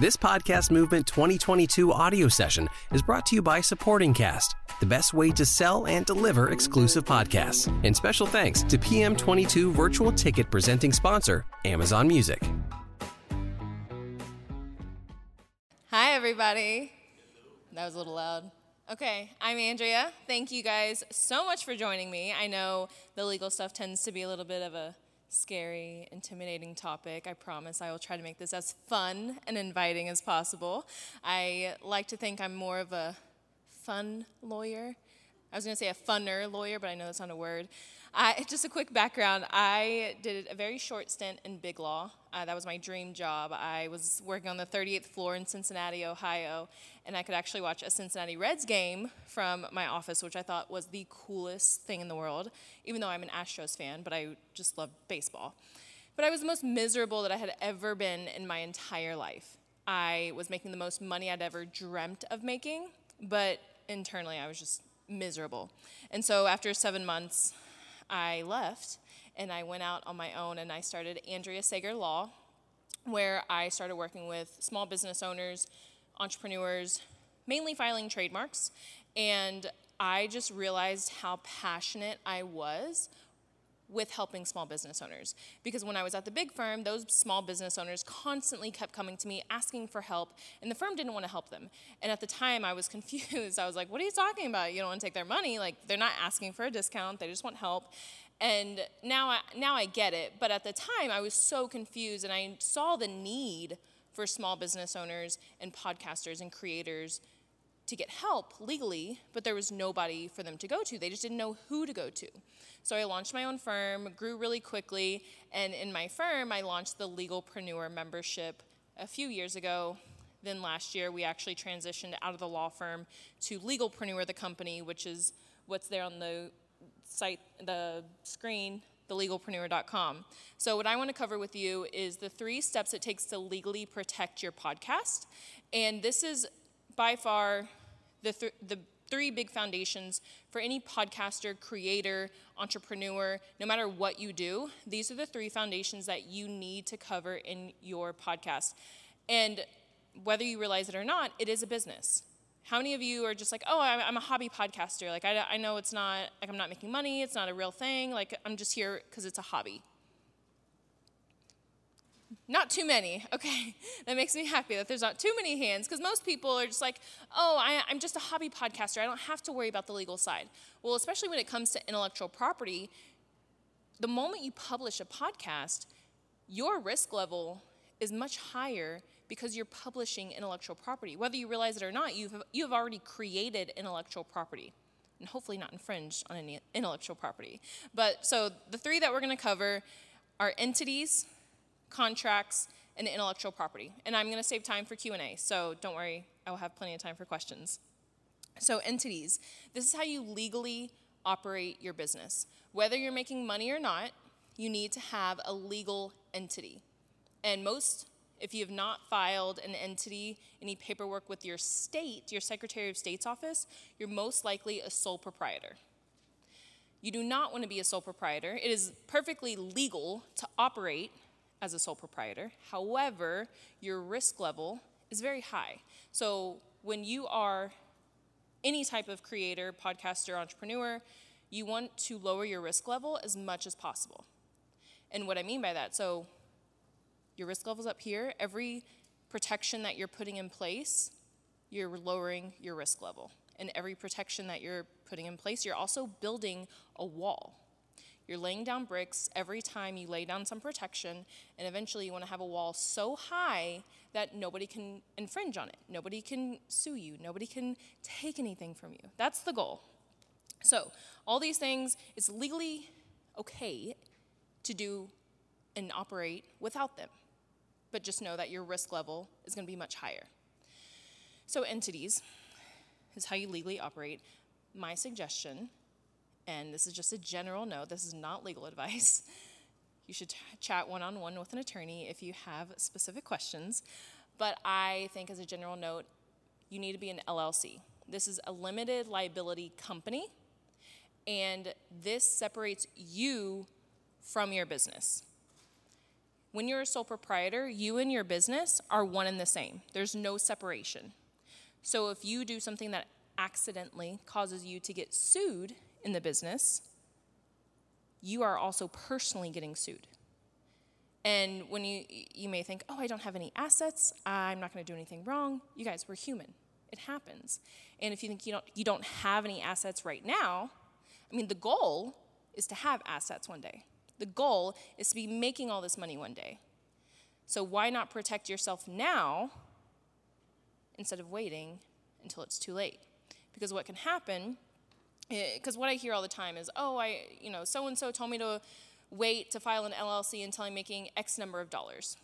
This Podcast Movement 2022 audio session is brought to you by Supporting Cast, the best way to sell and deliver exclusive podcasts. And special thanks to PM22 virtual ticket presenting sponsor, Amazon Music. Hi, everybody. That was a little loud. Okay, I'm Andrea. Thank you guys so much for joining me. I know the legal stuff tends to be a little bit of a scary, intimidating topic. I promise I will try to make this as fun and inviting as possible. I like to think I'm more of a fun lawyer. I was going to say a funner lawyer, but I know that's not a word. I, just a quick background. I did a very short stint in Big Law. Uh, that was my dream job. I was working on the 38th floor in Cincinnati, Ohio, and I could actually watch a Cincinnati Reds game from my office, which I thought was the coolest thing in the world, even though I'm an Astros fan, but I just love baseball. But I was the most miserable that I had ever been in my entire life. I was making the most money I'd ever dreamt of making, but internally I was just miserable. And so after seven months, I left and I went out on my own and I started Andrea Sager Law, where I started working with small business owners, entrepreneurs, mainly filing trademarks. And I just realized how passionate I was with helping small business owners. Because when I was at the big firm, those small business owners constantly kept coming to me asking for help, and the firm didn't want to help them. And at the time, I was confused. I was like, What are you talking about? You don't want to take their money? Like, they're not asking for a discount, they just want help. And now I, now I get it. But at the time, I was so confused, and I saw the need for small business owners and podcasters and creators to get help legally, but there was nobody for them to go to. They just didn't know who to go to. So I launched my own firm, grew really quickly, and in my firm, I launched the Legalpreneur membership a few years ago. Then last year, we actually transitioned out of the law firm to Legalpreneur, the company, which is what's there on the site, the screen, thelegalpreneur.com. So, what I want to cover with you is the three steps it takes to legally protect your podcast. And this is by far the, th- the three big foundations for any podcaster, creator, entrepreneur, no matter what you do. These are the three foundations that you need to cover in your podcast. And whether you realize it or not, it is a business. How many of you are just like, oh, I'm a hobby podcaster? Like, I, I know it's not, like, I'm not making money, it's not a real thing. Like, I'm just here because it's a hobby. Not too many. Okay, that makes me happy that there's not too many hands because most people are just like, oh, I, am just a hobby podcaster. I don't have to worry about the legal side. Well, especially when it comes to intellectual property, the moment you publish a podcast, your risk level is much higher because you're publishing intellectual property. Whether you realize it or not, you've, you have already created intellectual property and hopefully not infringed on any intellectual property. But so the three that we're going to cover are entities, contracts, and intellectual property. And I'm going to save time for Q&A, so don't worry, I will have plenty of time for questions. So entities, this is how you legally operate your business. Whether you're making money or not, you need to have a legal entity. And most if you have not filed an entity, any paperwork with your state, your Secretary of State's office, you're most likely a sole proprietor. You do not want to be a sole proprietor. It is perfectly legal to operate as a sole proprietor. However, your risk level is very high. So when you are any type of creator, podcaster, entrepreneur, you want to lower your risk level as much as possible. And what I mean by that, so your risk level's up here. Every protection that you're putting in place, you're lowering your risk level. And every protection that you're putting in place, you're also building a wall. You're laying down bricks every time you lay down some protection, and eventually you want to have a wall so high that nobody can infringe on it. Nobody can sue you. Nobody can take anything from you. That's the goal. So, all these things, it's legally okay to do and operate without them. But just know that your risk level is going to be much higher. So, entities is how you legally operate. My suggestion and this is just a general note, this is not legal advice. You should chat one on one with an attorney if you have specific questions. But I think, as a general note, you need to be an LLC. This is a limited liability company, and this separates you from your business. When you're a sole proprietor, you and your business are one and the same. There's no separation. So if you do something that accidentally causes you to get sued in the business, you are also personally getting sued. And when you you may think, "Oh, I don't have any assets. I'm not going to do anything wrong." You guys, we're human. It happens. And if you think you don't you don't have any assets right now, I mean, the goal is to have assets one day. The goal is to be making all this money one day. So why not protect yourself now instead of waiting until it's too late? Because what can happen Eh, because what I hear all the time is, "Oh, I, you know, so and so told me to wait to file an LLC until I'm making X number of dollars.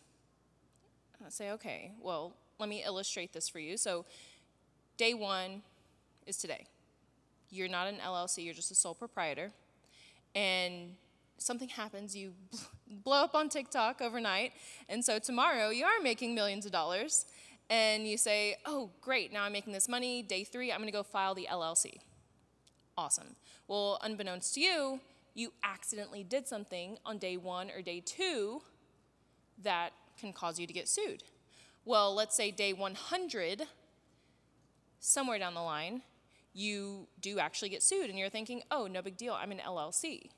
I say, okay, well, let me illustrate this for you. So, day one is today. You're not an LLC, you're just a sole proprietor. And something happens, you blow up on TikTok overnight. And so, tomorrow, you are making millions of dollars. And you say, oh, great, now I'm making this money. Day three, I'm gonna go file the LLC. Awesome. Well, unbeknownst to you, you accidentally did something on day one or day two that can cause you to get sued. Well, let's say day 100, somewhere down the line, you do actually get sued and you're thinking, oh, no big deal, I'm an LLC.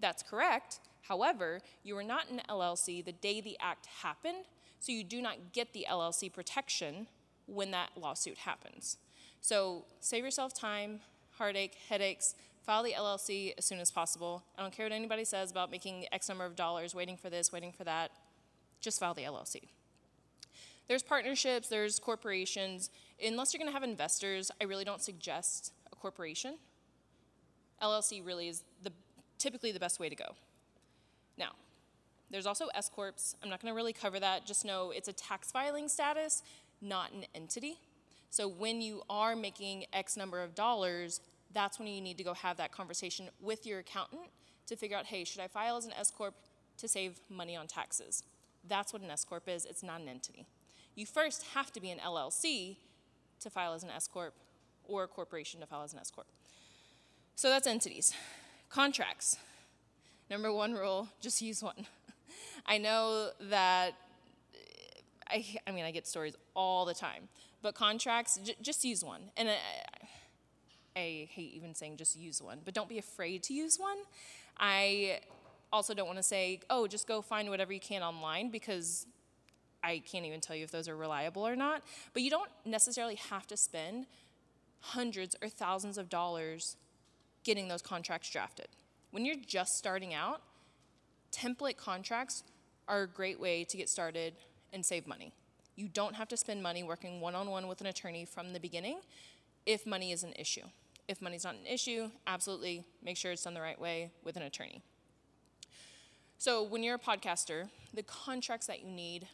That's correct. However, you were not an LLC the day the act happened, so you do not get the LLC protection when that lawsuit happens. So save yourself time, heartache, headaches, file the LLC as soon as possible. I don't care what anybody says about making X number of dollars, waiting for this, waiting for that. Just file the LLC. There's partnerships, there's corporations. Unless you're to have investors, I really don't suggest a corporation. LLC really is the, typically the best way to go. Now, there's also S corps. I'm not to really cover that. Just know it's a tax filing status, not an entity. So when you are making X number of dollars, that's when you need to go have that conversation with your accountant to figure out, hey, should I file as an S corp to save money on taxes? That's what an S corp is. It's not an entity. You first have to be an LLC to file as an S corp or a corporation to file as an S corp. So that's entities. Contracts. Number one rule, just use one. I know that I, I mean, I get stories all the time, but contracts, j- just use one. And I, I hate even saying just use one, but don't be afraid to use one. I also don't want to say, oh, just go find whatever you can online because I can't even tell you if those are reliable or not. But you don't necessarily have to spend hundreds or thousands of dollars getting those contracts drafted. When you're just starting out, template contracts are a great way to get started and save money. You don't have to spend money working one on one with an attorney from the beginning if money is an issue. If money's not an issue, absolutely make sure it's done the right way with an attorney. So, when you're a podcaster, the contracts that you need,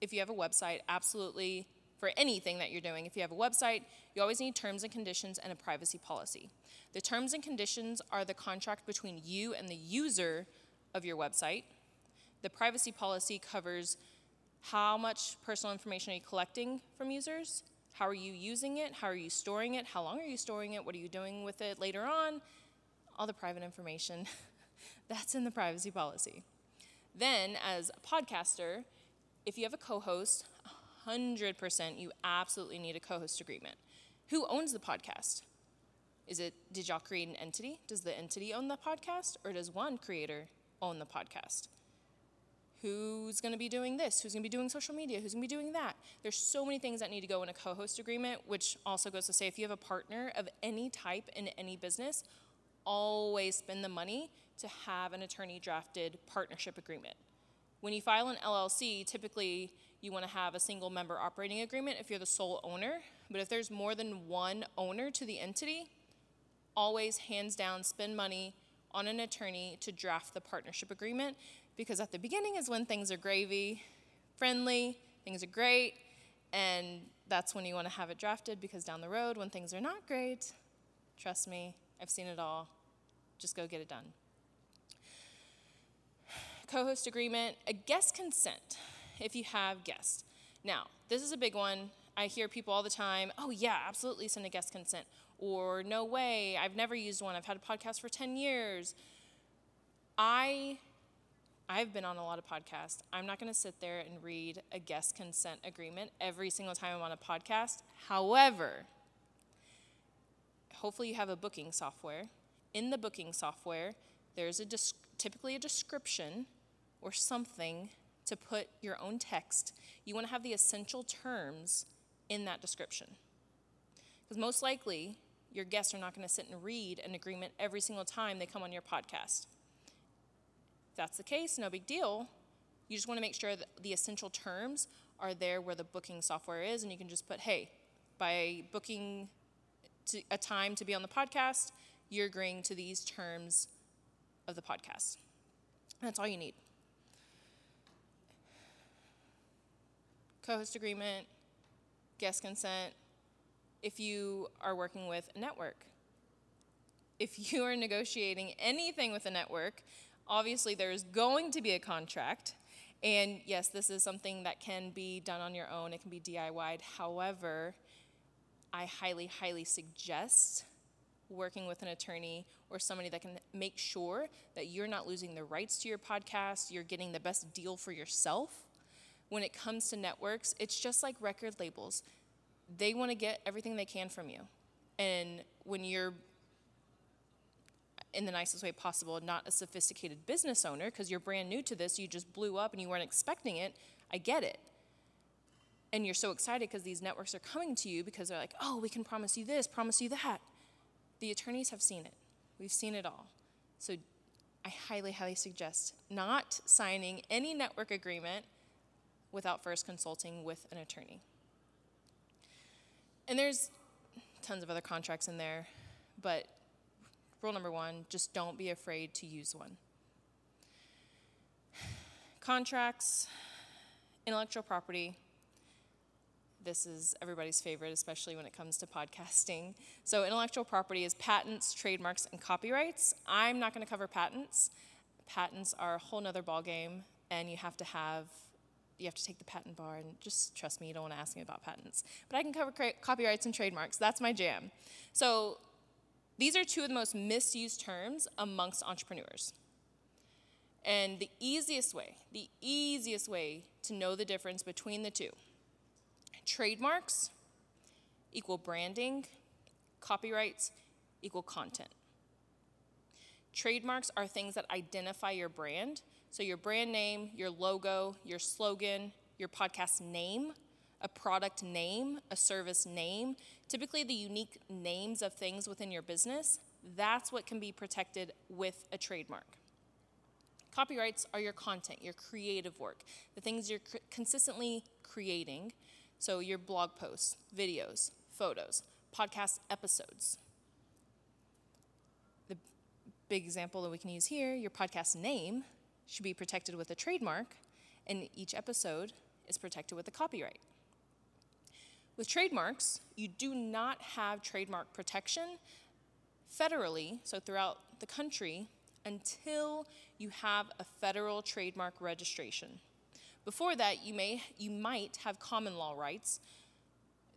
if you have a website, absolutely for anything that you're doing, if you have a website, you always need terms and conditions and a privacy policy. The terms and conditions are the contract between you and the user of your website. The privacy policy covers how much personal information are you collecting from users, how are you using it? How are you storing it? How long are you storing it? What are you doing with it later on? All the private information. That's in the privacy policy. Then, as a podcaster, if you have a co host, 100% you absolutely need a co host agreement. Who owns the podcast? Is it, did y'all create an entity? Does the entity own the podcast, or does one creator own the podcast? Who's going to be doing this, who's going to be doing social media, who's going to be doing that. There's so many things that need to go in a co-host agreement, which also goes to say if you have a partner of any type in any business, always spend the money to have an attorney drafted partnership agreement. When you file an LLC, typically you want to have a single member operating agreement if you're the sole owner, but if there's more than one owner to the entity, always hands down spend money on an attorney to draft the partnership agreement because at the beginning is when things are gravy, friendly, things are great, and that's when you want to have it drafted because down the road, when things are not great, trust me, I've seen it all. Just go get it done. Co host agreement, a guest consent if you have guests. Now, this is a big one. I hear people all the time, oh, yeah, absolutely send a guest consent. Or, no way, I've never used one. I've had a podcast for 10 years. I I've been on a lot of podcasts. I'm not going to sit there and read a guest consent agreement every single time I'm on a podcast. However, hopefully you have a booking software. In the booking software, there's a typically a description or something to put your own text. You want to have the essential terms in that description. Because most likely, your guests are not going to sit and read an agreement every single time they come on your podcast. If that's the case, no big deal. You just want to make sure that the essential terms are there where the booking software is, and you can just put, hey, by booking a time to be on the podcast, you're agreeing to these terms of the podcast. That's all you need. Co host agreement, guest consent, if you are working with a network. If you are negotiating anything with a network, obviously there's going to be a contract. And yes, this is something that can be done on your own, it can be DIYed. However, I highly, highly suggest working with an attorney or somebody that can make sure that you're not losing the rights to your podcast, you're getting the best deal for yourself. When it comes to networks, it's just like record labels they want to get everything they can from you. And when you're in the nicest way possible, not a sophisticated business owner, because you're brand new to this, you just blew up and you weren't expecting it, I get it. And you're so excited because these networks are coming to you because they're like, oh, we can promise you this, promise you that. The attorneys have seen it. We've seen it all. So I highly, highly suggest not signing any network agreement without first consulting with an attorney. And there's tons of other contracts in there, but rule number one just don't be afraid to use one. Contracts, intellectual property. This is everybody's favorite, especially when it comes to podcasting. So, intellectual property is patents, trademarks, and copyrights. I'm not going to cover patents. Patents are a whole nother ballgame, and you have to have you have to take the patent bar and just trust me, you don't want to ask me about patents. But I can cover copyrights and trademarks. That's my jam. So these are two of the most misused terms amongst entrepreneurs. And the easiest way, the easiest way to know the difference between the two trademarks equal branding, copyrights equal content. Trademarks are things that identify your brand. So, your brand name, your logo, your slogan, your podcast name, a product name, a service name, typically the unique names of things within your business, that's what can be protected with a trademark. Copyrights are your content, your creative work, the things you're cr- consistently creating. So, your blog posts, videos, photos, podcast episodes. The big example that we can use here your podcast name should be protected with a trademark, and each episode is protected with a copyright. With trademarks, you do not have trademark protection federally, so throughout the country, until you have a federal trademark registration. Before that, you may you might have common law rights.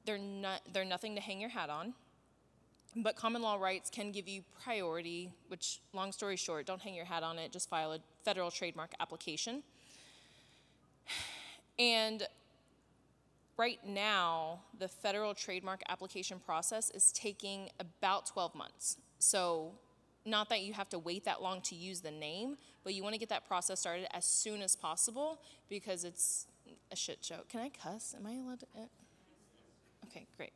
They're not they're nothing to hang your hat on. But common law rights can give you priority, which, long story short, don't hang your hat on it, just file a federal trademark application. And right now, the federal trademark application process is taking about 12 months. So, not that you have to wait that long to use the name, but you want to get that process started as soon as possible because it's a shit show. Can I cuss? Am I allowed to? Eh? Okay, great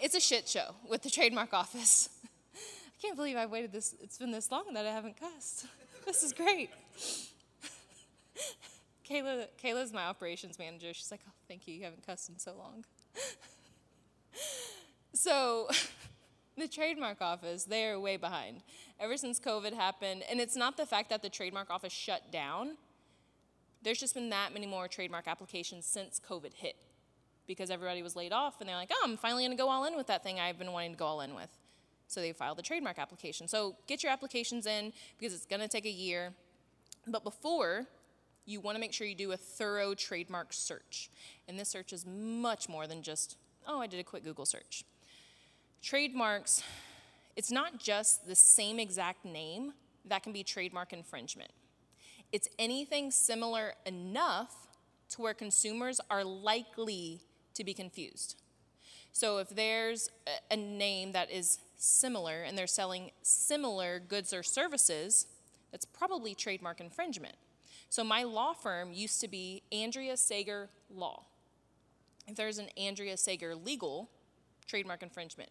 it's a shit show with the trademark office. I can't believe I waited this, it's been this long that I haven't cussed. This is great. Kayla, Kayla's my operations manager. She's like, oh, thank you, you haven't cussed in so long. so, the trademark office, they are way behind. Ever since COVID happened, and it's not the fact that the trademark office shut down, there's just been that many more trademark applications since COVID hit because everybody was laid off and they're like, oh, I'm finally going to go all in with that thing I've been wanting to go all in with. So they filed the trademark application. So get your applications in because it's going to take a year. But before, you want to make sure you do a thorough trademark search. And this search is much more than just, oh, I did a quick Google search. Trademarks, it's not just the same exact name that can be trademark infringement. It's anything similar enough to where consumers are likely to be confused. So if there's a name that is similar and they're selling similar goods or services, that's probably trademark infringement. So my law firm used to be Andrea Sager Law. If there's an Andrea Sager Legal, trademark infringement.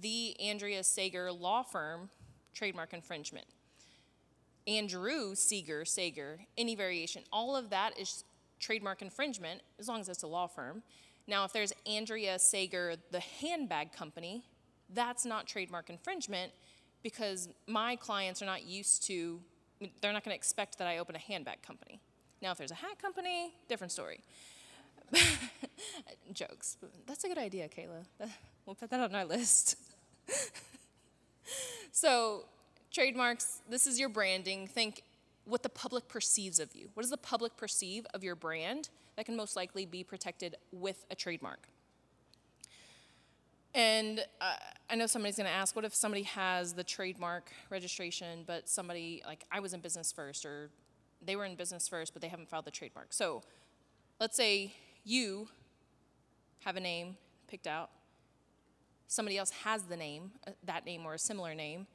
The Andrea Sager Law Firm, trademark infringement. Andrew Seeger, Sager, any variation, all of that is trademark infringement as long as it's a law firm. Now, if there's Andrea Sager, the handbag company, that's not trademark infringement because my clients are not used to, they're not going to expect that I open a handbag company. Now, if there's a hat company, different story. Jokes. That's a good idea, Kayla. We'll put that on our list. so, trademarks, this is your branding. Think what the public perceives of you. What does the public perceive of your brand that can most likely be protected with a trademark? And uh, I know somebody's going to ask, what if somebody has the trademark registration, but somebody, like I was in business first, or they were in business first, but they haven't filed the trademark? So let's say you have a name picked out, somebody else has the name, uh, that name or a similar name,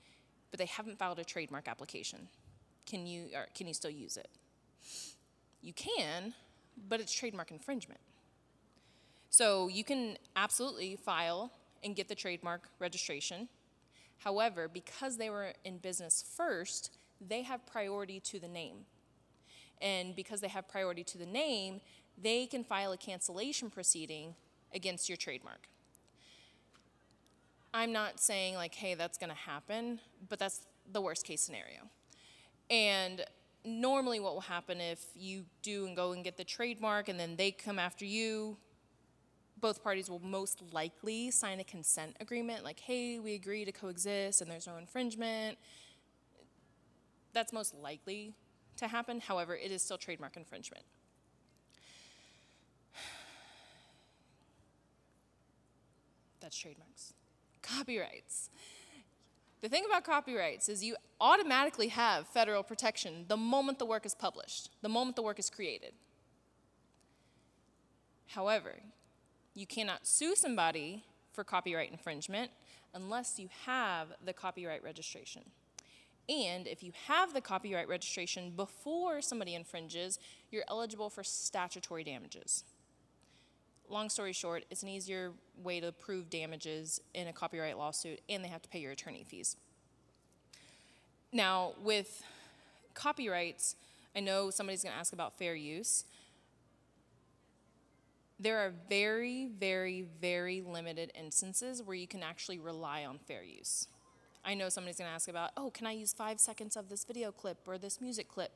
but they haven't filed a trademark application. Can you, can you still use it? You can, but it's trademark infringement. So you can absolutely file and get the trademark registration. However, because they were in business first, they have priority to the name. And because they have priority to the name, they can file a cancellation proceeding against your trademark. I'm not saying like, hey, that's to happen, but that's the worst case scenario. And normally, what will happen if you do and go and get the trademark and then they come after you, both parties will most likely sign a consent agreement like, hey, we agree to coexist and there's no infringement. That's most likely to happen. However, it is still trademark infringement. That's trademarks. Copyrights. The thing about copyrights is you automatically have federal protection the moment the work is published, the moment the work is created. However, you cannot sue somebody for copyright infringement unless you have the copyright registration. And if you have the copyright registration before somebody infringes, you're eligible for statutory damages long story short, it's an easier way to prove damages in a copyright lawsuit, and they have to pay your attorney fees. Now, with copyrights, I know somebody's going to ask about fair use. There are very, very, very limited instances where you can actually rely on fair use. I know somebody's to ask about, oh, can I use five seconds of this video clip or this music clip?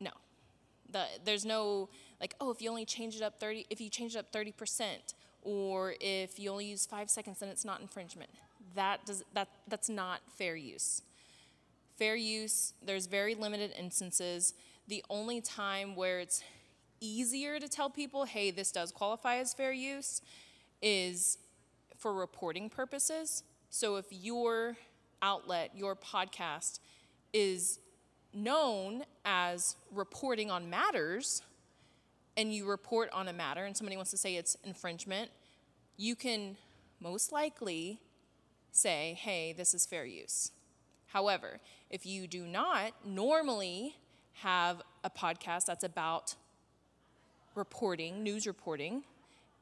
No. The, there's no like, oh, if you only change it up 30, if you change it up 30%, or if you only use five seconds, then it's not infringement. That does, that, that's not fair use. Fair use, there's very limited instances. The only time where it's easier to tell people, hey, this does qualify as fair use, is for reporting purposes. So if your outlet, your podcast, is known as reporting on matters, and you report on a matter and somebody wants to say it's infringement, you can most likely say, hey, this is fair use. However, if you do not normally have a podcast that's about reporting, news reporting,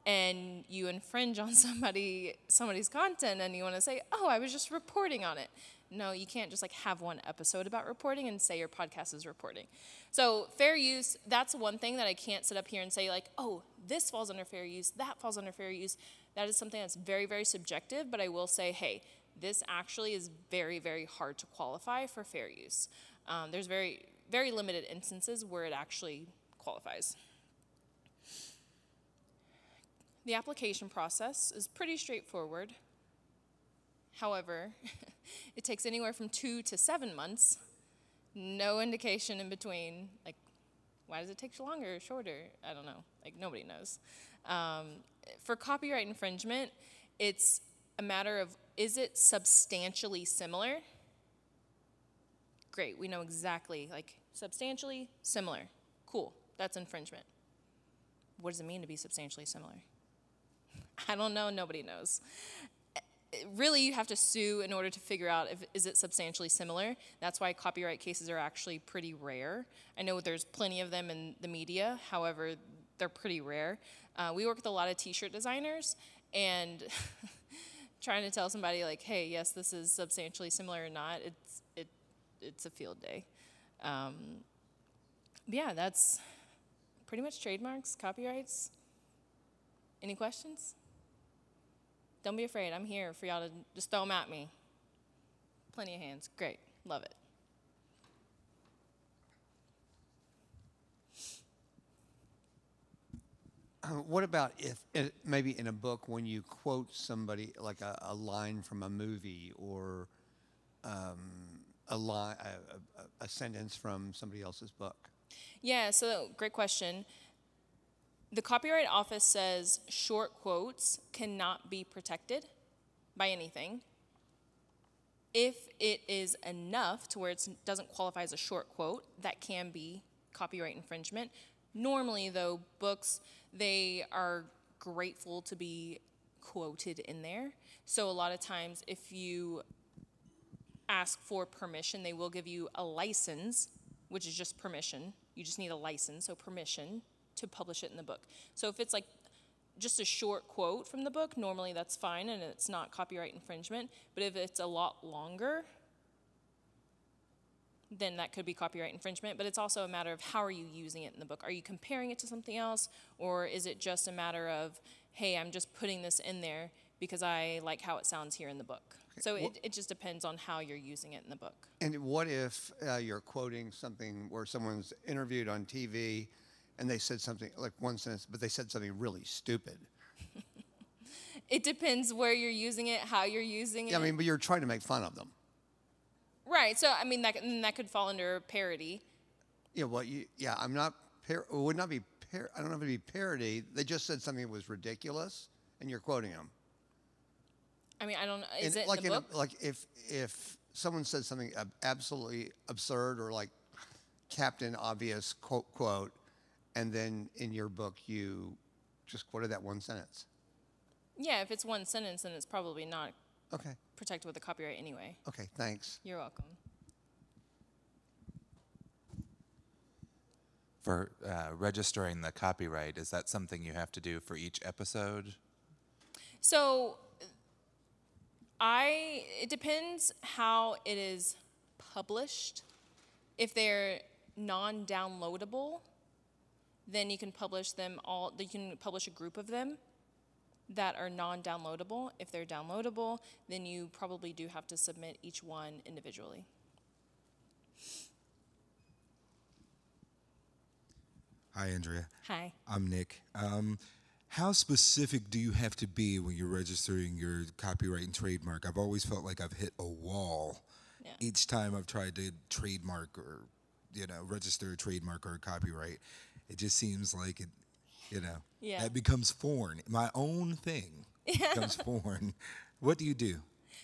and you infringe on somebody somebody's content and you want to say, "Oh, I was just reporting on it." No, you can't just like have one episode about reporting and say your podcast is reporting. So, fair use, that's one thing that I can't sit up here and say, like, oh, this falls under fair use, that falls under fair use. That is something that's very, very subjective, but I will say, hey, this actually is very, very hard to qualify for fair use. Um, there's very, very limited instances where it actually qualifies. The application process is pretty straightforward. However, it takes anywhere from two to seven months. No indication in between. Like, why does it take longer or shorter? I don't know. Like, nobody knows. Um, for copyright infringement, it's a matter of is it substantially similar? Great, we know exactly, like, substantially similar. Cool, that's infringement. What does it mean to be substantially similar? I don't know, nobody knows. Really, you have to sue in order to figure out if is it substantially similar. That's why copyright cases are actually pretty rare. I know there's plenty of them in the media, however, they're pretty rare. Uh, we work with a lot of T-shirt designers, and trying to tell somebody like, "Hey, yes, this is substantially similar or not," it's it it's a field day. Um, yeah, that's pretty much trademarks, copyrights. Any questions? Don't be afraid. I'm here for y'all to just throw them at me. Plenty of hands. Great. Love it. Uh, what about if it, maybe in a book when you quote somebody like a, a line from a movie or um, a line, a, a, a sentence from somebody else's book? Yeah, so great question. The Copyright Office says short quotes cannot be protected by anything. If it is enough to where it doesn't qualify as a short quote, that can be copyright infringement. Normally, though, books, they are grateful to be quoted in there. So, a lot of times, if you ask for permission, they will give you a license, which is just permission. You just need a license, so permission to publish it in the book. So, if it's like just a short quote from the book, normally that's fine and it's not copyright infringement. But if it's a lot longer, then that could be copyright infringement. But it's also a matter of how are you using it in the book? Are you comparing it to something else? Or is it just a matter of, hey, I'm just putting this in there because I like how it sounds here in the book? Okay. So it, it just depends on how you're using it in the book. And what if uh, you're quoting something where someone's interviewed on TV and they said something like one sentence, but they said something really stupid? it depends where you're using it, how you're using it. Yeah, I mean, but you're trying to make fun of them. Right. So I mean that that could fall under parody. Yeah. Well, you, yeah. I'm not. Par- it would not be. Par- I don't know if it'd be parody. They just said something that was ridiculous, and you're quoting them. I mean, I don't. Is and it like in the book? A, like if if someone said something absolutely absurd or like Captain Obvious quote quote, and then in your book you just quoted that one sentence. Yeah, if it's one sentence, then it's probably not Okay. protected with the copyright anyway. Okay, thanks. You're welcome. For uh, registering the copyright, is that something you have to do for each episode? So I it depends how it is published. If they're non-downloadable, then you can publish them all you can publish a group of them that are non-downloadable. If they're downloadable, then you probably do have to submit each one individually. Hi, Andrea. Hi. I'm Nick. Um, how specific do you have to be when you're registering your copyright and trademark? I've always felt like I've hit a wall yeah. each time I've tried to trademark or, you know, register a trademark or a copyright. It just seems like it you know, yeah. that becomes foreign. My own thing becomes foreign. What do you do?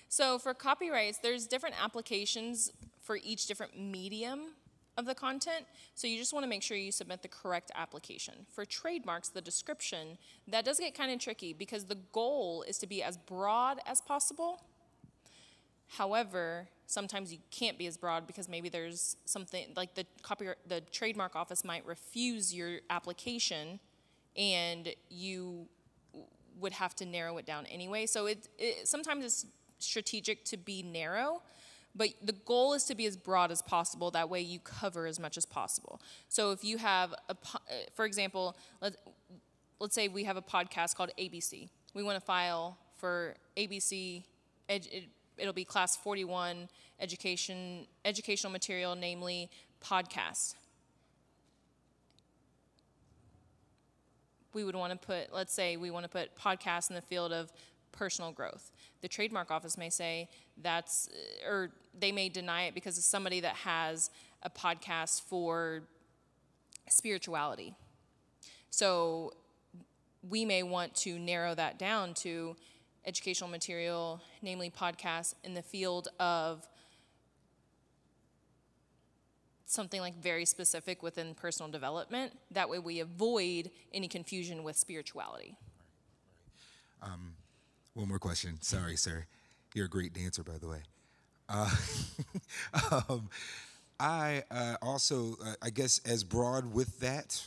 So for copyrights, there's different applications for each different medium of the content. So you just want to make sure you submit the correct application. For trademarks, the description, that does get kind of tricky because the goal is to be as broad as possible. However, sometimes you can't be as broad because maybe there's something like the copyright the trademark office might refuse your application and you would have to narrow it down anyway. So it, it sometimes it's strategic to be narrow, but the goal is to be as broad as possible. That way you cover as much as possible. So if you have a, uh, for example, let's let's say we have a podcast called ABC. We want to file for ABC. It'll be class 41 education educational material, namely podcast. we would want to put, let's say we want to put podcasts in the field of personal growth. The trademark office may say that's, uh, or they may deny it because it's somebody that has a podcast for spirituality. So we may want to narrow that down to educational material, namely podcasts in the field of something like very specific within personal development. That way we avoid any confusion with spirituality. One more question. Sorry, sir. You're a great dancer, by the way. Uh, um, I uh, also, uh, I guess, as broad with that,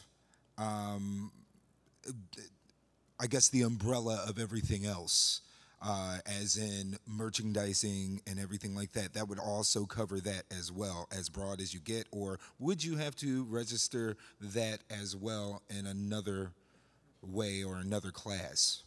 um, I guess the umbrella of everything else, uh, as in merchandising and everything like that, that would also cover that as well, as broad as you get. Or would you have to register that as well in another way or another class?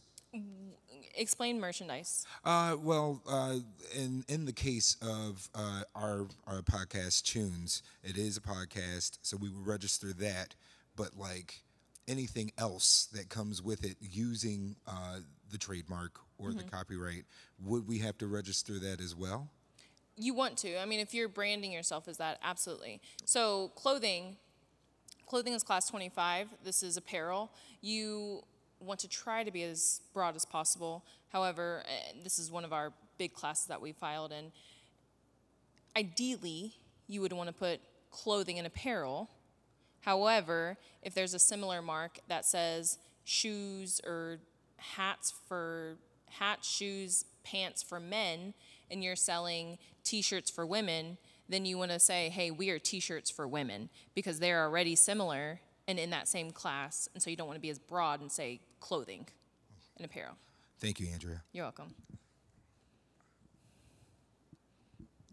Explain merchandise. Uh, well, uh, in in the case of uh, our our podcast tunes, it is a podcast, so we would register that. But like anything else that comes with it, using uh, the trademark or the copyright, would we have to register that as well? You want to. I mean, if you're branding yourself as that, absolutely. So, clothing, clothing is class 25. This is apparel. You want to try to be as broad as possible. However, eh, this is one of our big classes that we filed in. Ideally, you would want to put clothing and apparel. However, if there's a similar mark that says shoes or hats for hats, shoes, pants for men, and you're selling t-shirts for women, then you want to say, "Hey, we are t-shirts for women" because they're already similar and in that same class, and so you don't want to be as broad and say clothing and apparel. Thank you, Andrea. You're welcome.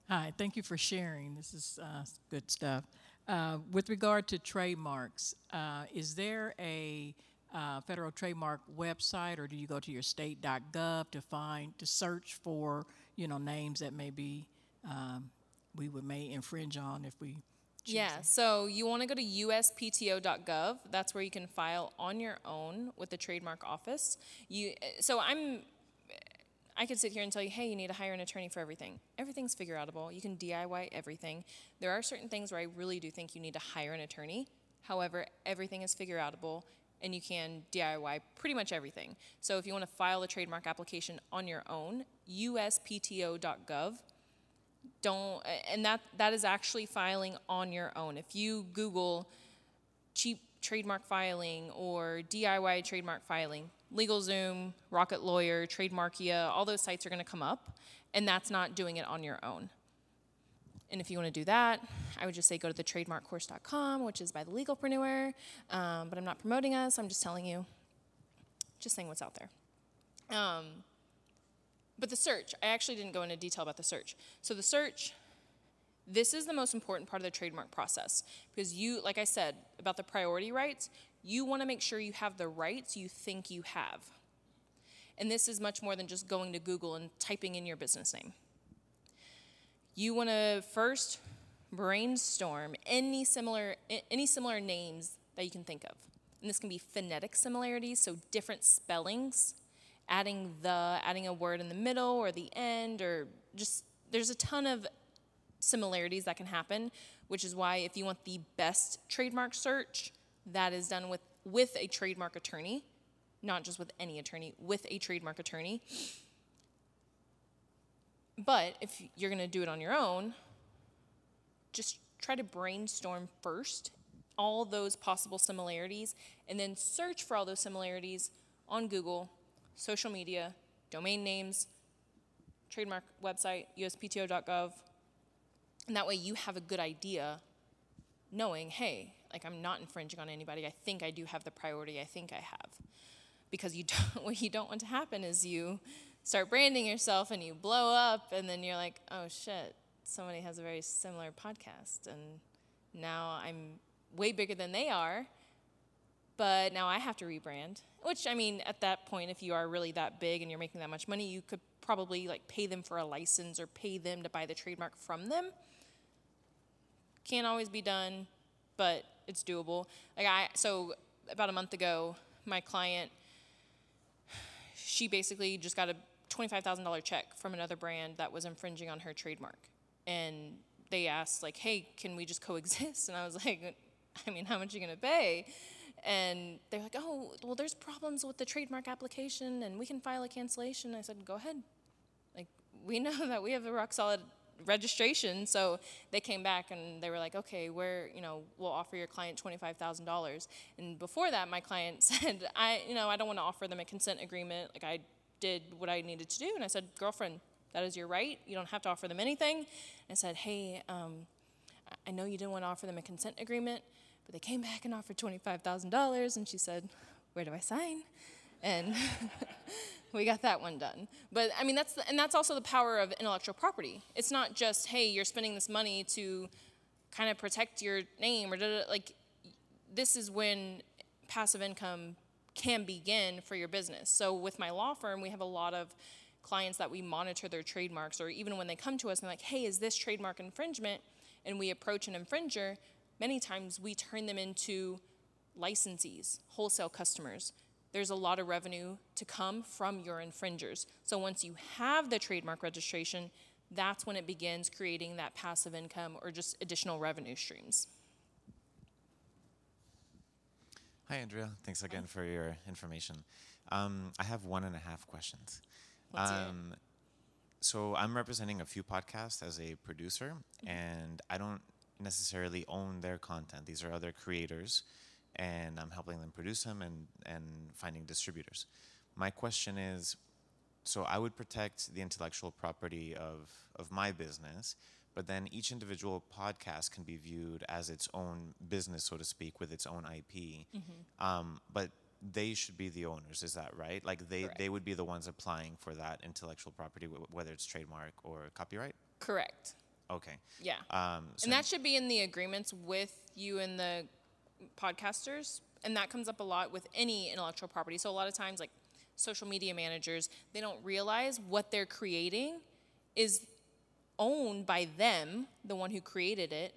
Hi, thank you for sharing. This is uh, good stuff. Uh, with regard to trademarks, uh, is there a uh, federal trademark website, or do you go to your state.gov to find to search for you know names that maybe um, we would may infringe on if we choose Yeah, so you want to go to uspto.gov. That's where you can file on your own with the trademark office. You so I'm I could sit here and tell you, hey, you need to hire an attorney for everything. Everything's figure outable. You can DIY everything. There are certain things where I really do think you need to hire an attorney. However, everything is figure outable and you can DIY pretty much everything. So if you want to file a trademark application on your own, uspto.gov don't and that that is actually filing on your own. If you google cheap trademark filing or diy trademark filing legalzoom rocket lawyer trademarkia all those sites are going to come up and that's not doing it on your own and if you want to do that i would just say go to the trademarkcourse.com which is by the legalpreneur um, but i'm not promoting us i'm just telling you just saying what's out there um, but the search, I actually didn't go into detail about the search. So the search, this is the most important part of the trademark process because you, like I said about the priority rights, you want to make sure you have the rights you think you have. And this is much more than just going to Google and typing in your business name. You want to first brainstorm any similar any similar names that you can think of. And this can be phonetic similarities, so different spellings adding the, adding a word in the middle or the end, or just there's a ton of similarities that can happen, which is why if you want the best trademark search, that is done with, with a trademark attorney, not just with any attorney, with a trademark attorney. But if you're going to do it on your own, just try to brainstorm first all those possible similarities and then search for all those similarities on Google social media, domain names, trademark website, uspto.gov. And that way you have a good idea knowing, hey, like I'm not infringing on anybody. I think I do have the priority I think I have. Because you don't, what you don't want to happen is you start branding yourself and you blow up and then you're like, oh shit, somebody has a very similar podcast and now I'm way bigger than they are but now I have to rebrand. Which I mean, at that point, if you are really that big and you're making that much money, you could probably like pay them for a license or pay them to buy the trademark from them. Can't always be done, but it's doable. Like I, so about a month ago, my client, she basically just got a twenty-five thousand dollar check from another brand that was infringing on her trademark, and they asked like, "Hey, can we just coexist?" And I was like, "I mean, how much are you gonna pay?" and they're like, oh, well, there's problems with the trademark application and we can file a cancellation. I said, go ahead. Like, we know that we have a rock solid registration. So they came back and they were like, okay, where, you know, we'll offer your client $25,000. And before that, my client said, I, you know, I don't want to offer them a consent agreement. Like I did what I needed to do. And I said, girlfriend, that is your right. You don't have to offer them anything. And I said, hey, um, I know you didn't want to offer them a consent agreement, but they came back and offered $25,000. And she said, where do I sign? And we got that one done. But I mean, that's the, and that's also the power of intellectual property. It's not just hey, you're spending this money to kind of protect your name or like. This is when passive income can begin for your business. So with my law firm, we have a lot of clients that we monitor their trademarks, or even when they come to us and like, hey, is this trademark infringement? And we approach an infringer, many times we turn them into licensees, wholesale customers there's a lot of revenue to come from your infringers. So once you have the trademark registration, that's when it begins creating that passive income or just additional revenue streams. Hi, Andrea. Thanks again for your information. Um, I have one and a half questions. Um, so I'm representing a few podcasts as a producer, mm-hmm. and I don't necessarily own their content. These are other creators and I'm helping them produce them and, and finding distributors. My question is so I would protect the intellectual property of, of my business, but then each individual podcast can be viewed as its own business, so to speak, with its own IP. Mm-hmm. Um, but they should be the owners, is that right? Like they, they would be the ones applying for that intellectual property, whether it's trademark or copyright? Correct. Okay. Yeah. Um, so and that should be in the agreements with you and the podcasters, and that comes up a lot with any intellectual property. So a lot of times, like social media managers, they don't realize what they're creating is owned by them, the one who created it,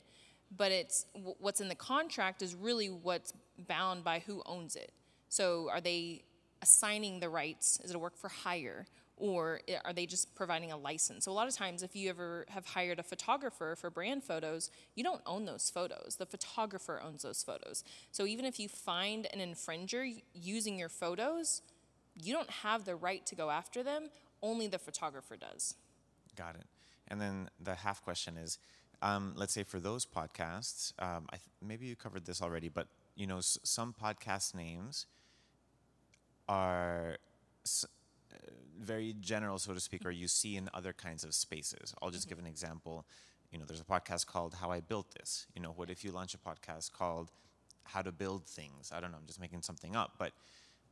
but it's what's in the contract is really what's bound by who owns it. So are they assigning the rights? Is it a work for hire? or eh, are they just providing a license? So a lot of times, if you ever have hired a photographer for brand photos, you don't own those photos. The photographer owns those photos. So even if you find an infringer using your photos, you don't have the right to go after them. Only the photographer does. Got it. And then the half question is, um, let's say for those podcasts, um, th- maybe you covered this already, but you know, s- some podcast names are. S- very general, so to speak, or you see in other kinds of spaces. I'll just mm-hmm. give an example. You know, there's a podcast called How I Built This. You know, what if you launch a podcast called How to Build Things? I don't know, I'm just making something up. But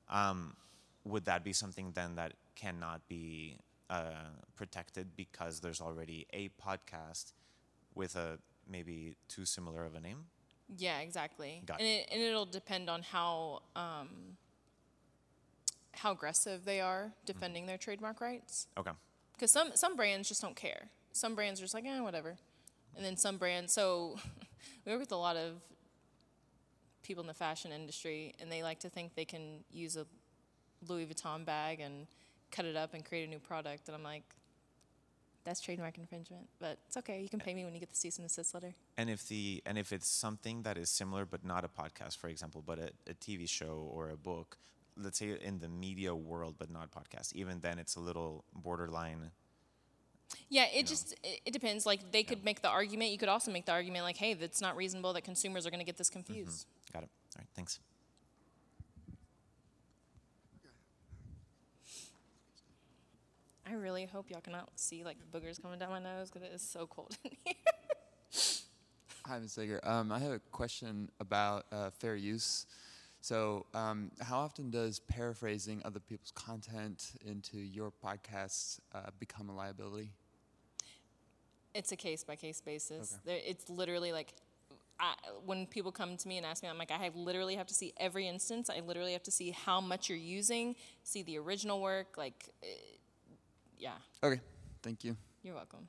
um, would that be something then that cannot be uh, protected because there's already a podcast with a maybe too similar of a name? Yeah, exactly. Got and, it. it, and it'll depend on how. Um, how aggressive they are defending their trademark rights. Okay. Because some some brands just don't care. Some brands are just like, eh, whatever. And then some brands. So we work with a lot of people in the fashion industry, and they like to think they can use a Louis Vuitton bag and cut it up and create a new product. And I'm like, that's trademark infringement. But it's okay. You can pay me when you get the cease and desist letter. And if the and if it's something that is similar but not a podcast, for example, but a, a TV show or a book, let's say in the media world, but not podcast, even then it's a little borderline. Yeah, it just it, it, depends. Like they could yeah. make the argument. You could also make the argument like, hey, that's not reasonable that consumers are going to get this confused. Mm-hmm. Got it. All right. Thanks. I really hope y'all cannot see like boogers coming down my nose because it is so cold in here. Hi, Ms. Sager. Um, I have a question about uh, fair use. So, um, how often does paraphrasing other people's content into your podcasts uh, become a liability? It's a case by case basis. Okay. It's literally like I, when people come to me and ask me, I'm like, I have literally have to see every instance. I literally have to see how much you're using, see the original work. Like, uh, yeah. Okay. Thank you. You're welcome.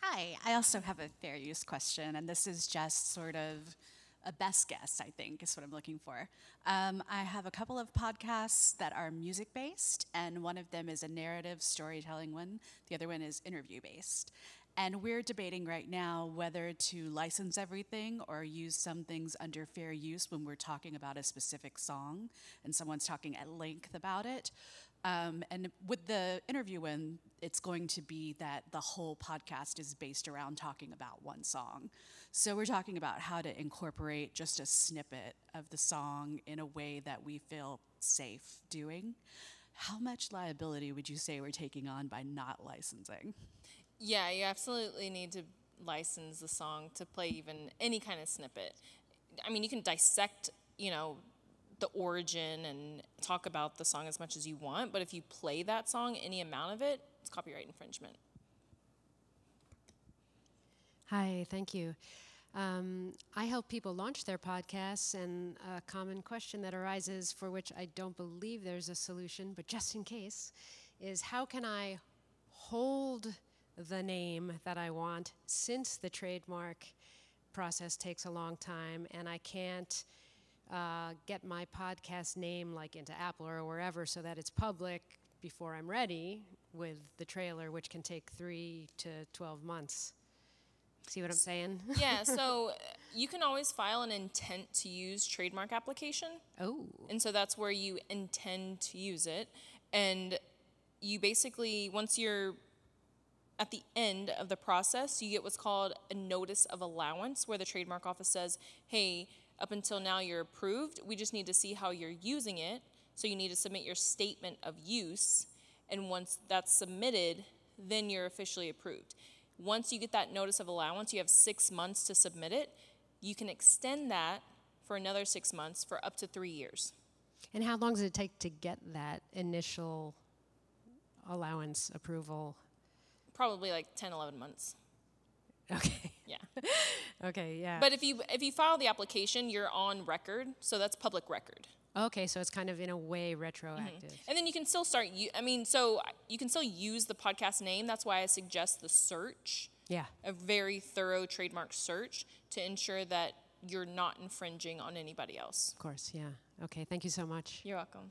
Hi, I also have a fair use question, and this is just sort of a best guess, I think, is what I'm looking for. Um, I have a couple of podcasts that are music based, and one of them is a narrative storytelling one, the other one is interview based. And we're debating right now whether to license everything or use some things under fair use when we're talking about a specific song and someone's talking at length about it. Um, and with the interview win, it's going to be that the whole podcast is based around talking about one song. So we're talking about how to incorporate just a snippet of the song in a way that we feel safe doing. How much liability would you say we're taking on by not licensing? Yeah, you absolutely need to license the song to play even any kind of snippet. I mean, you can dissect, you know, the origin and talk about the song as much as you want, but if you play that song, any amount of it, it's copyright infringement. Hi, thank you. Um, I help people launch their podcasts, and a common question that arises, for which I don't believe there's a solution, but just in case, is how can I hold the name that I want since the trademark process takes a long time and I can't uh, get my podcast name like into Apple or wherever so that it's public before I'm ready with the trailer, which can take three to 12 months. See what I'm saying? yeah, so you can always file an intent to use trademark application. Oh. And so that's where you intend to use it. And you basically, once you're at the end of the process, you get what's called a notice of allowance, where the trademark office says, hey, up until now you're approved. We just need to see how you're using it. So you need to submit your statement of use. And once that's submitted, then you're officially approved. Once you get that notice of allowance, you have six months to submit it. You can extend that for another six months for up to three years. And how long does it take to get that initial allowance approval? Probably like 10, 11 months. Okay. Yeah. okay, yeah. But if you if you file the application, you're on record, so that's public record. Okay, so it's kind of in a way retroactive. Mm-hmm. And then you can still start. You, I mean, so you can still use the podcast name. That's why I suggest the search. Yeah. A very thorough trademark search to ensure that you're not infringing on anybody else. Of course, yeah. Okay, thank you so much. You're welcome.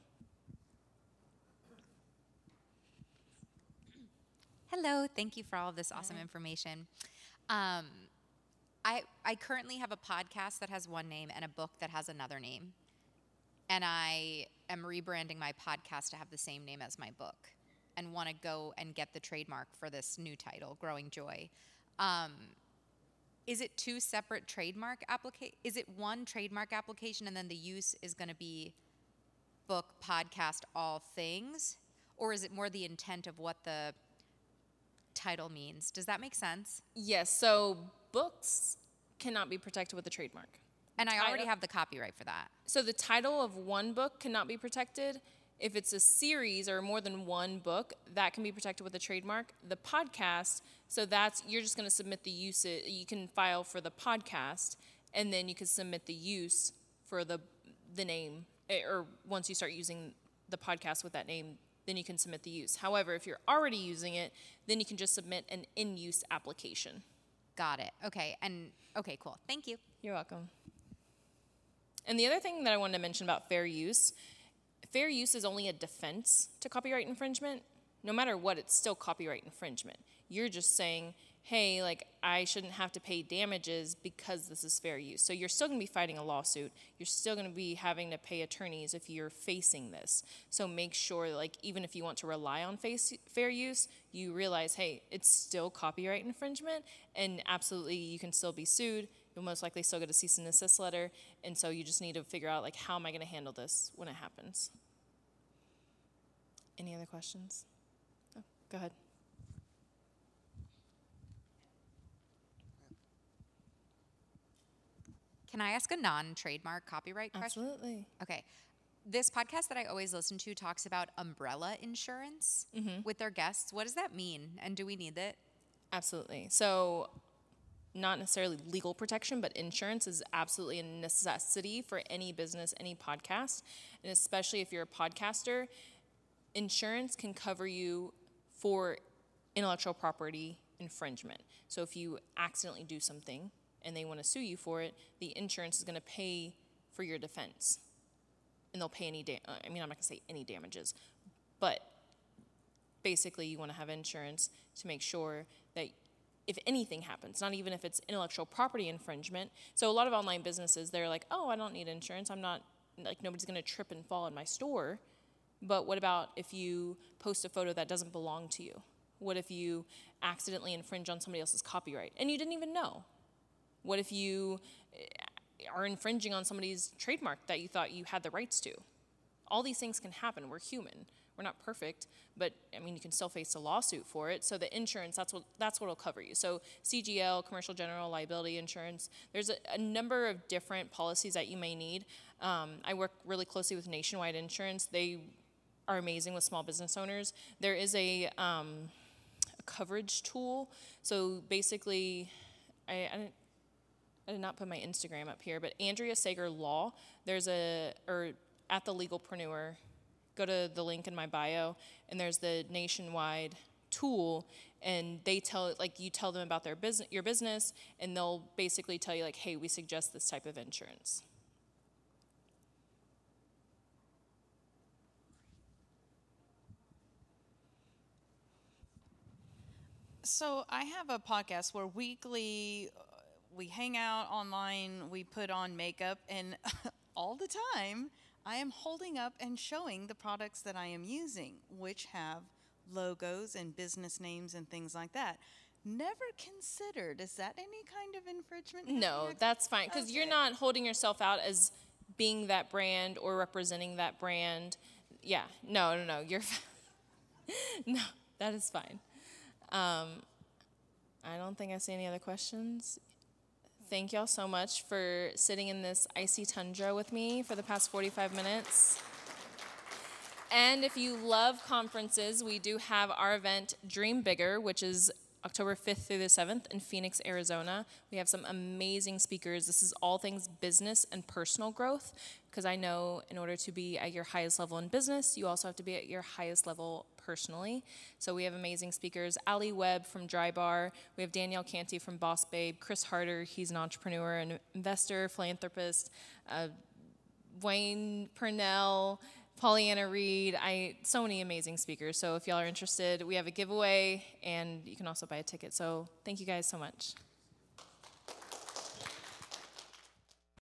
Hello, thank you for all of this awesome information. Um, I, I currently have a podcast that has one name and a book that has another name. And I am rebranding my podcast to have the same name as my book and want to go and get the trademark for this new title, Growing Joy. Um, is it two separate trademark application? Is it one trademark application and then the use is going to be book, podcast, all things? Or is it more the intent of what the title means? Does that make sense? Yes. So books cannot be protected with a trademark. And I already have the copyright for that. So the title of one book cannot be protected. If it's a series or more than one book, that can be protected with a trademark. The podcast, so that's you're just going to submit the use. You can file for the podcast, and then you can submit the use for the the name. eh, Or once you start using the podcast with that name, then you can submit the use. However, if you're already using it, then you can just submit an in-use application. Got it. Okay. And okay, cool. Thank you. You're welcome. And the other thing that I wanted to mention about fair use fair use is only a defense to copyright infringement. No matter what, it's still copyright infringement. You're just saying, hey, like, I shouldn't have to pay damages because this is fair use. So you're still going to be fighting a lawsuit. You're still going to be having to pay attorneys if you're facing this. So make sure, like, even if you want to rely on face, fair use, you realize, hey, it's still copyright infringement, and absolutely you can still be sued. You'll most likely still get a cease and desist letter, and so you just need to figure out, like, how am I going to handle this when it happens? Any other questions? Oh, go ahead. Can I ask a non trademark copyright question? Absolutely. Okay. This podcast that I always listen to talks about umbrella insurance mm-hmm. with their guests. What does that mean? And do we need it? Absolutely. So, not necessarily legal protection, but insurance is absolutely a necessity for any business, any podcast. And especially if you're a podcaster, insurance can cover you for intellectual property infringement. So, if you accidentally do something and they want to sue you for it, the insurance is going to pay for your defense. And they'll pay any, da- uh, I mean, I'm not going to say any damages, but basically you want to have insurance to make sure that if anything happens, not even if it's intellectual property infringement. So a lot of online businesses, they're like, oh, I don't need insurance. I'm not, like, nobody's going to trip and fall in my store. But what about if you post a photo that doesn't belong to you? What if you accidentally infringe on somebody else's copyright and you didn't even know? What if you eh, are infringing on somebody's trademark that you thought you had the rights to? All these things can happen. We're human. We're not perfect, but I mean, you can still face a lawsuit for it. So the insurance, that's what that's what'll cover you. So CGL, commercial general liability insurance. There's a, a number of different policies that you may need. Um, I work really closely with Nationwide Insurance. They are amazing with small business owners. There is a, um, a coverage tool. So basically, I, I. I did not put my Instagram up here, but Andrea Sager Law. There's a or at the Legalpreneur go to the link in my bio, and there's the nationwide tool and they tell like you tell them about their business your business and they'll basically tell you like hey we suggest this type of insurance So I have a podcast where weekly we hang out online, we put on makeup, and all the time I am holding up and showing the products that I am using, which have logos and business names and things like that. Never considered. Is that any kind of infringement? No, that's fine because you're not holding yourself out as being that brand or representing that brand. Yeah, no, no, no. You're no, that is fine. Um, I don't think I see any other questions. Thank y'all so much for sitting in this icy tundra with me for the past 45 minutes. And if you love conferences, we do have our event Dream Bigger, which is October 5th through the 7th in Phoenix, Arizona. We have some amazing speakers. This is all things business and personal growth, because I know in order to be at your highest level in business, you also have to be at your highest level personally. So we have amazing speakers. Alli Webb from Drybar. We have Danielle Canty from Boss Babe. Chris Harder, he's an entrepreneur and investor, philanthropist. Uh, Wayne Purnell, Pollyanna Reed. I so many amazing speakers. So if y'all are interested, we have a giveaway and you can also buy a ticket. So thank you guys so much.